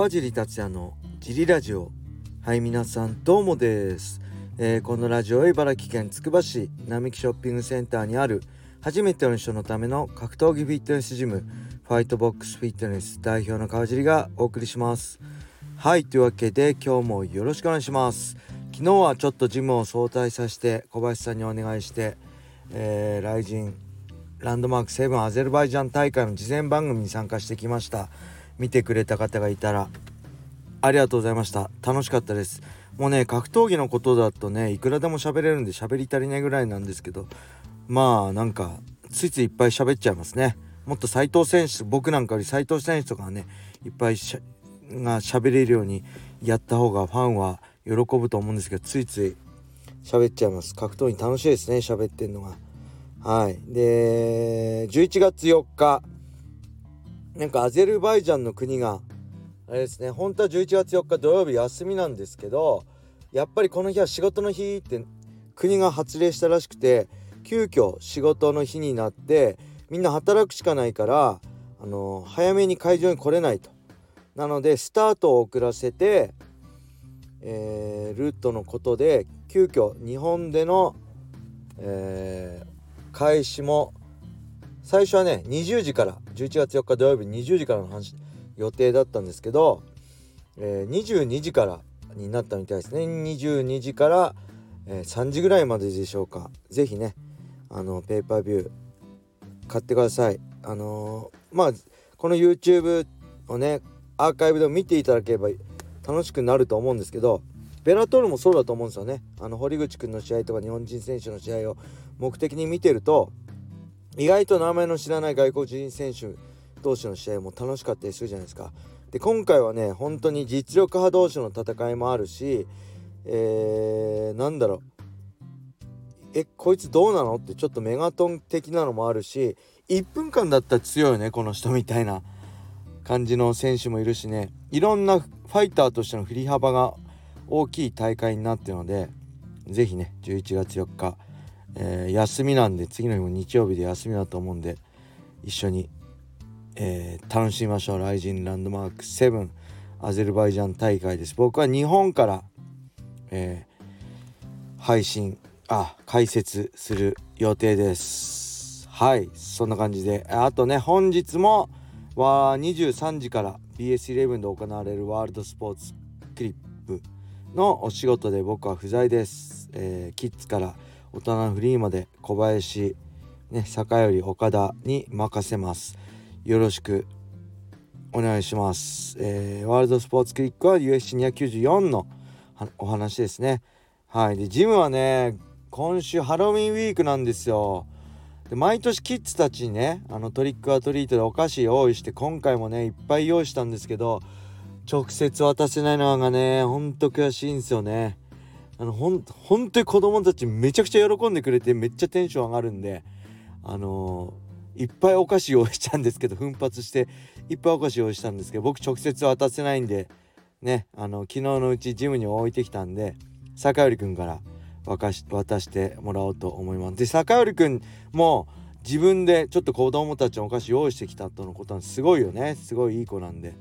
川尻達也のジリラジオ。はい皆さんどうもです、えー、このラジオは茨城県つくば市並木ショッピングセンターにある初めての人のための格闘技フィットネスジムファイトボックスフィットネス代表の川尻がお送りします。はいというわけで今日もよろしくお願いします。昨日はちょっとジムを早退させて小林さんにお願いして、えー、来人ランドマークセブンアゼルバイジャン大会の事前番組に参加してきました。見てくれた方がいたらありがとうございました。楽しかったです。もうね格闘技のことだとねいくらでも喋れるんで喋り足りないぐらいなんですけどまあなんかついついいっぱい喋っちゃいますね。もっと斉藤選手僕なんかより斉藤選手とかねいっぱいしが喋れるようにやった方がファンは喜ぶと思うんですけどついつい喋っちゃいます。格闘技楽しいですね喋ってんのが。はい。で11月4日。なんかアゼルバイジャンの国があれですね本当は11月4日土曜日休みなんですけどやっぱりこの日は仕事の日って国が発令したらしくて急遽仕事の日になってみんな働くしかないからあの早めに会場に来れないと。なのでスタートを遅らせて、えー、ルートのことで急遽日本での、えー、開始も最初はね20時から11月4日土曜日20時からの話予定だったんですけど、えー、22時からになったみたいですね。22時から、えー、3時ぐらいまででしょうか。是非ねあのペーパービュー買ってください。あのー、まあこの YouTube をねアーカイブでも見ていただければ楽しくなると思うんですけどベラトールもそうだと思うんですよね。あの堀口くんの試合とか日本人選手の試合を目的に見てると意外と名前の知らない外国人選手同士の試合も楽しかったりするじゃないですか。で今回はね本当に実力派同士の戦いもあるし、えー、なんだろう。えこいつどうなの？ってちょっとメガトン的なのもあるし1分間だったら強いよねこの人みたいな感じの選手もいるしね。いろんなファイターとしての振り幅が大きい大会になってるので是非ね11月4日えー、休みなんで次の日も日曜日で休みだと思うんで一緒に、えー、楽しみましょう。ライジンランドマーク7アゼルバイジャン大会です。僕は日本から、えー、配信あ解説する予定です。はいそんな感じで。あとね本日もは23時から BS11 で行われるワールドスポーツクリップのお仕事で僕は不在です、えー、キッズから大人のフリーまで小林ね坂よ岡田に任せます。よろしくお願いします、えー、ワールドスポーツクリックは USC294 のお話ですね。はい。でジムはね今週ハロウィンウィークなんですよ。で毎年キッズたちにねあのトリックアトリートでお菓子用意して今回もねいっぱい用意したんですけど直接渡せないのがねほんと悔しいんですよね。あのほん本当に子供たちめちゃくちゃ喜んでくれてめっちゃテンション上がるんであのー、いっぱいお菓子用意したんですけど奮発していっぱいお菓子用意したんですけど僕直接渡せないんでねあの昨日のうちジムに置いてきたんで坂寄くんから渡し渡してもらおうと思います。で坂寄くんも自分でちょっと子供たちのお菓子用意してきたとのことはすごいよね。すごいいい子なんで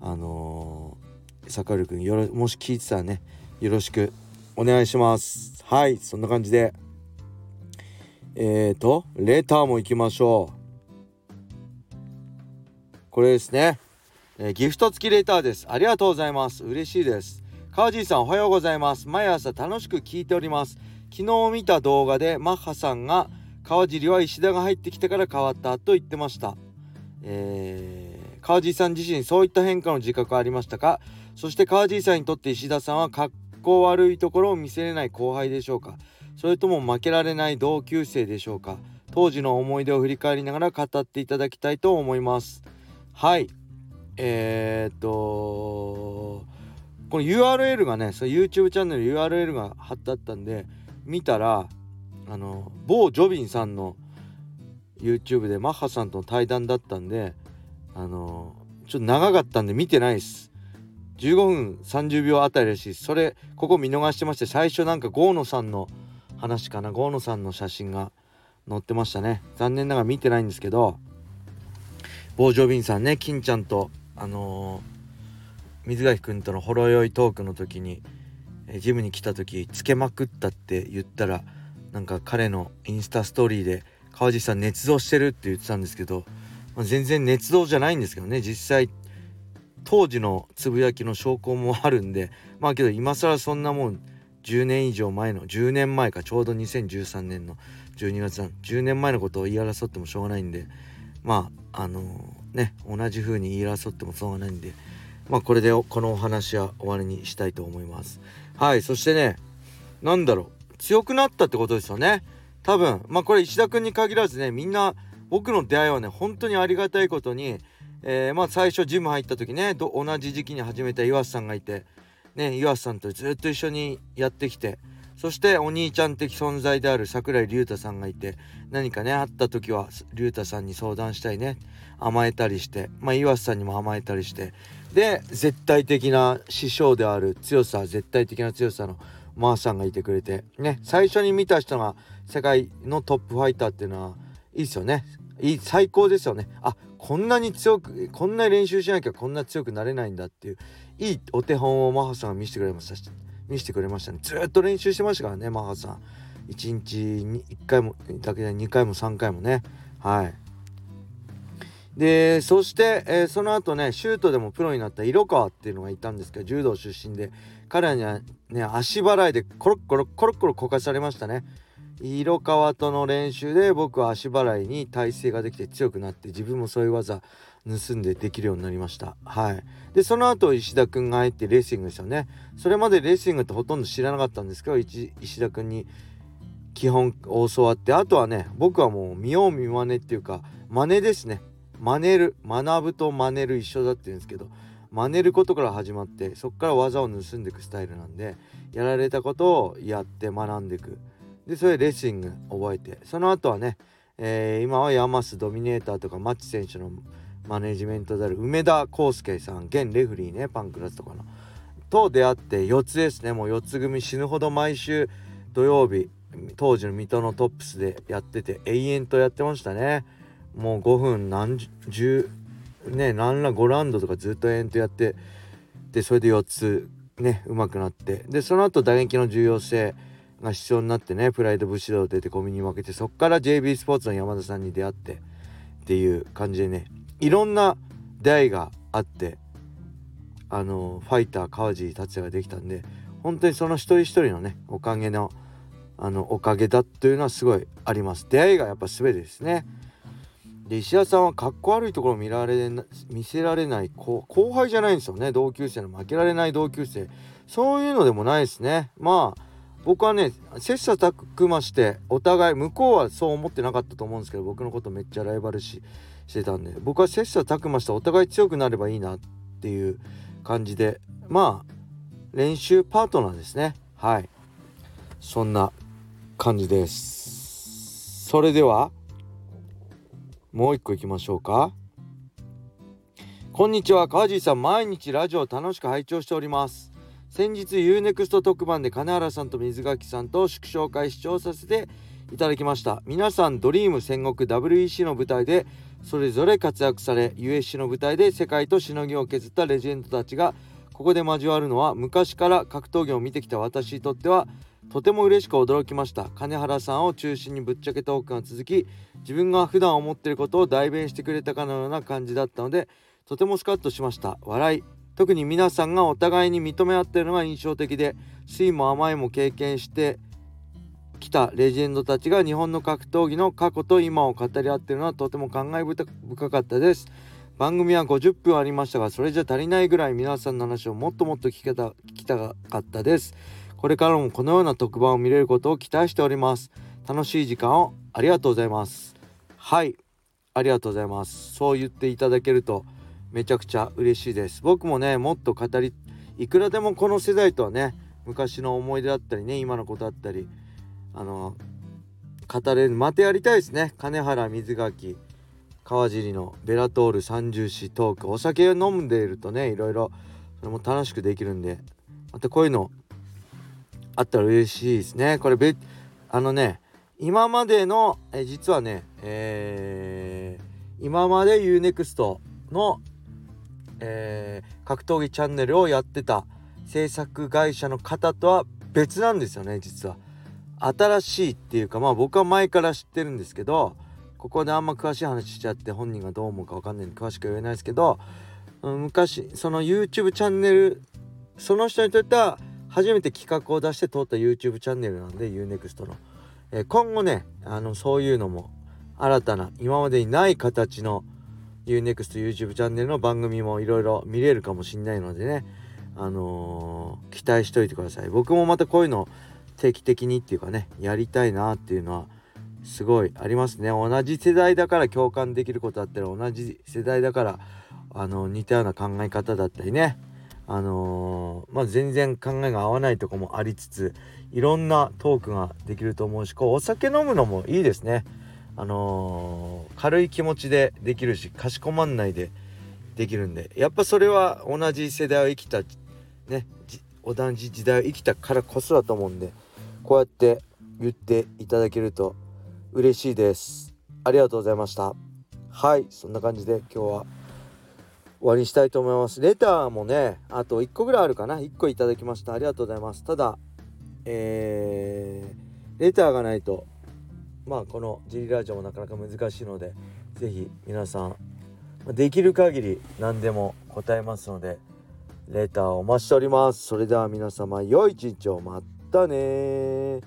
あのー、坂寄くんよろもし聞いてたらねよろしくお願いします。はいそんな感じで。えーとレターも行きましょう。これですね、えー、ギフト付きレターです。ありがとうございます。嬉しいです。川尻さんおはようございます。毎朝楽しく聞いております。昨日見た動画でマッハさんが川尻は石田が入ってきてから変わったと言ってました。えー、川尻さん自身そういった変化の自覚はありましたか？そして川尻さんにとって石田さんはかっこ悪いところを見せれない後輩でしょうか？それとも負けられない同級生でしょうか？当時の思い出を振り返りながら語っていただきたいと思います。はい。えー、っとこの URL がねその YouTube チャンネル URL が貼ってあったんで見たらあの某ジョビンさんの YouTube でマッハさんとの対談だったんであのちょっと長かったんで見てないです。15分30秒あたりだしいそれここ見逃してまして最初なんか郷野さんの話かな。郷野さんの写真が載ってましたね。残念ながら見てないんですけどボージョビンさんね金ちゃんとあのー、水垣君とのほろ酔いトークの時に、ジムに来た時つけまくったって言ったらなんか彼のインスタストーリーで川地さん捏造してるって言ってたんですけど、まあ、全然捏造じゃないんですけどね実際当時のつぶやきの証拠もあるんでまあけど今更そんなもん10年以上前の10年前かちょうど2013年の12月10年前のことを言い争ってもしょうがないんでまああのー、ね同じ風に言い争ってもしょうがないんでまあこれでこのお話は終わりにしたいと思います。はいそしてね何だろう強くなったってことですよね。多分まあこれ石田君に限らずねみんな僕の出会いはね本当にありがたいことにえー、まあ最初ジム入った時ね同じ時期に始めた岩瀬さんがいてね岩瀬さんとずっと一緒にやってきてそしてお兄ちゃん的存在である櫻井隆太さんがいて何かね会った時は隆太さんに相談したいね。甘えたりしてまあ岩瀬さんにも甘えたりしてで絶対的な師匠である強さ絶対的な強さのマーさんがいてくれてね最初に見た人が世界のトップファイターっていうのはいいですよね。いい最高ですよね。あこんなに強くこんな練習しなきゃこんな強くなれないんだっていういいお手本をマハさんが見せてくれました見せてくれましたね。ずっと練習してましたからねマハさん。1日に1回もだけで2回も3回もね。はい。でそして、えー、その後ねシュートでもプロになった色川っていうのがいたんですけど柔道出身で彼らにはね足払いでコロッコロコロッコロこかされましたね。色川との練習で僕は足払いに体勢ができて強くなって自分もそういう技盗んでできるようになりました。はい。でその後石田くんが入ってレーシングですよね。それまでレーシングってほとんど知らなかったんですけど石田くんに基本教わってあとはね僕はもう見よう見まねっていうか真似ですね。真似る学ぶと真似る一緒だって言うんですけど真似ることから始まってそこから技を盗んでいくスタイルなんでやられたことをやって学んでいく。でそれレーシング覚えて。その後はね、えー、今はヤマスドミネーターとかマッチ選手のマネジメントである梅田康介さん現レフリーねパンクラスとかの。と出会って4つですね。もう4つ組死ぬほど毎週土曜日当時の水戸のトップスでやってて永遠とやってましたね。もう5分何十ね何ら5ラウンドとかずっと延々とやってでそれで4つね上手くなって。でその後打撃の重要性が必要になってねプライド武士道出てコミに負けてそっから JB スポーツの山田さんに出会ってっていう感じでねいろんな出会いがあってあのファイター川尻達也ができたんで本当にその一人一人のねおかげのあのおかげだというのはすごいあります。出会いがやっぱ全てですね。で石田さんはかっこ悪いところを見られ見せられない後輩じゃないんですよね。同級生の負けられない同級生。そういうのでもないですね。まあ僕はね切磋琢磨してお互い向こうはそう思ってなかったと思うんですけど僕のことめっちゃライバル視してたんで僕は切磋琢磨してお互い強くなればいいなっていう感じでまあ練習パートナーですね。はい。そんな感じです。それではもう一個いきましょうか。こんにちは。川地さん毎日ラジオ楽しく拝聴しております。先日 UNEXT 特番で金原さんと水垣さんと祝勝会視聴させていただきました。皆さんドリーム戦国 WEC の舞台でそれぞれ活躍され USC の舞台で世界としのぎを削ったレジェンドたちがここで交わるのは昔から格闘技を見てきた私にとってはとても嬉しく驚きました。金原さんを中心にぶっちゃけトークが続き自分が普段思っていることを代弁してくれたかのような感じだったのでとてもスカッとしました。笑い特に皆さんがお互いに認め合っているのが印象的で酸いも甘いも経験してきたレジェンドたちが日本の格闘技の過去と今を語り合っているのはとても感慨深かったです。番組は50分ありましたがそれじゃ足りないぐらい皆さんの話をもっともっと聞けた聞きたかったです。これからもこのような特番を見れることを期待しております。楽しい時間をありがとうございます。はいありがとうございます。そう言っていただけるとめちゃくちゃ嬉しいです。僕もねもっと語りいくらでもこの世代とはね昔の思い出だったりね今のことだったりあの語れるまたやりたいですね。金原水垣川尻のベラトール三重視トークお酒を飲んでいるとねいろいろそれも楽しくできるんでまたこういうのあったら嬉しいですね。これべあのね今までのえ実はねえー、今まで UNEXT のえー、格闘技チャンネルをやってた制作会社の方とは別なんですよね実は。新しいっていうかまあ僕は前から知ってるんですけどここであんま詳しい話しちゃって本人がどう思うか分かんないんで詳しく言えないですけど昔その YouTube チャンネルその人にとっては初めて企画を出して通った YouTube チャンネルなんで UNEXT の、えー、今後ねあのそういうのも新たな今までにない形の UNEXTYouTube チャンネルの番組もいろいろ見れるかもしんないのでね。あのー、期待しといてください。僕もまたこういうの定期的にっていうかねやりたいなっていうのはすごいありますね。同じ世代だから共感できることあったら同じ世代だからあの似たような考え方だったりね。あのー、まあ、全然考えが合わないとこもありつついろんなトークができると思うしこうお酒飲むのもいいですね。あのー、軽い気持ちでできるしかしこまんないでできるんでやっぱそれは同じ世代を生きたね同じ時代を生きたからこそだと思うんでこうやって言っていただけると嬉しいです。ありがとうございました。はいそんな感じで今日は終わりにしたいと思います。レターもねあと1個ぐらいあるかな。1個いただきました。ありがとうございます。ただえー、レターがないとまあこのジリラジオもなかなか難しいので是非皆さんできる限り何でも答えますのでレターをお待ちしております。それでは皆様良い一日を。またね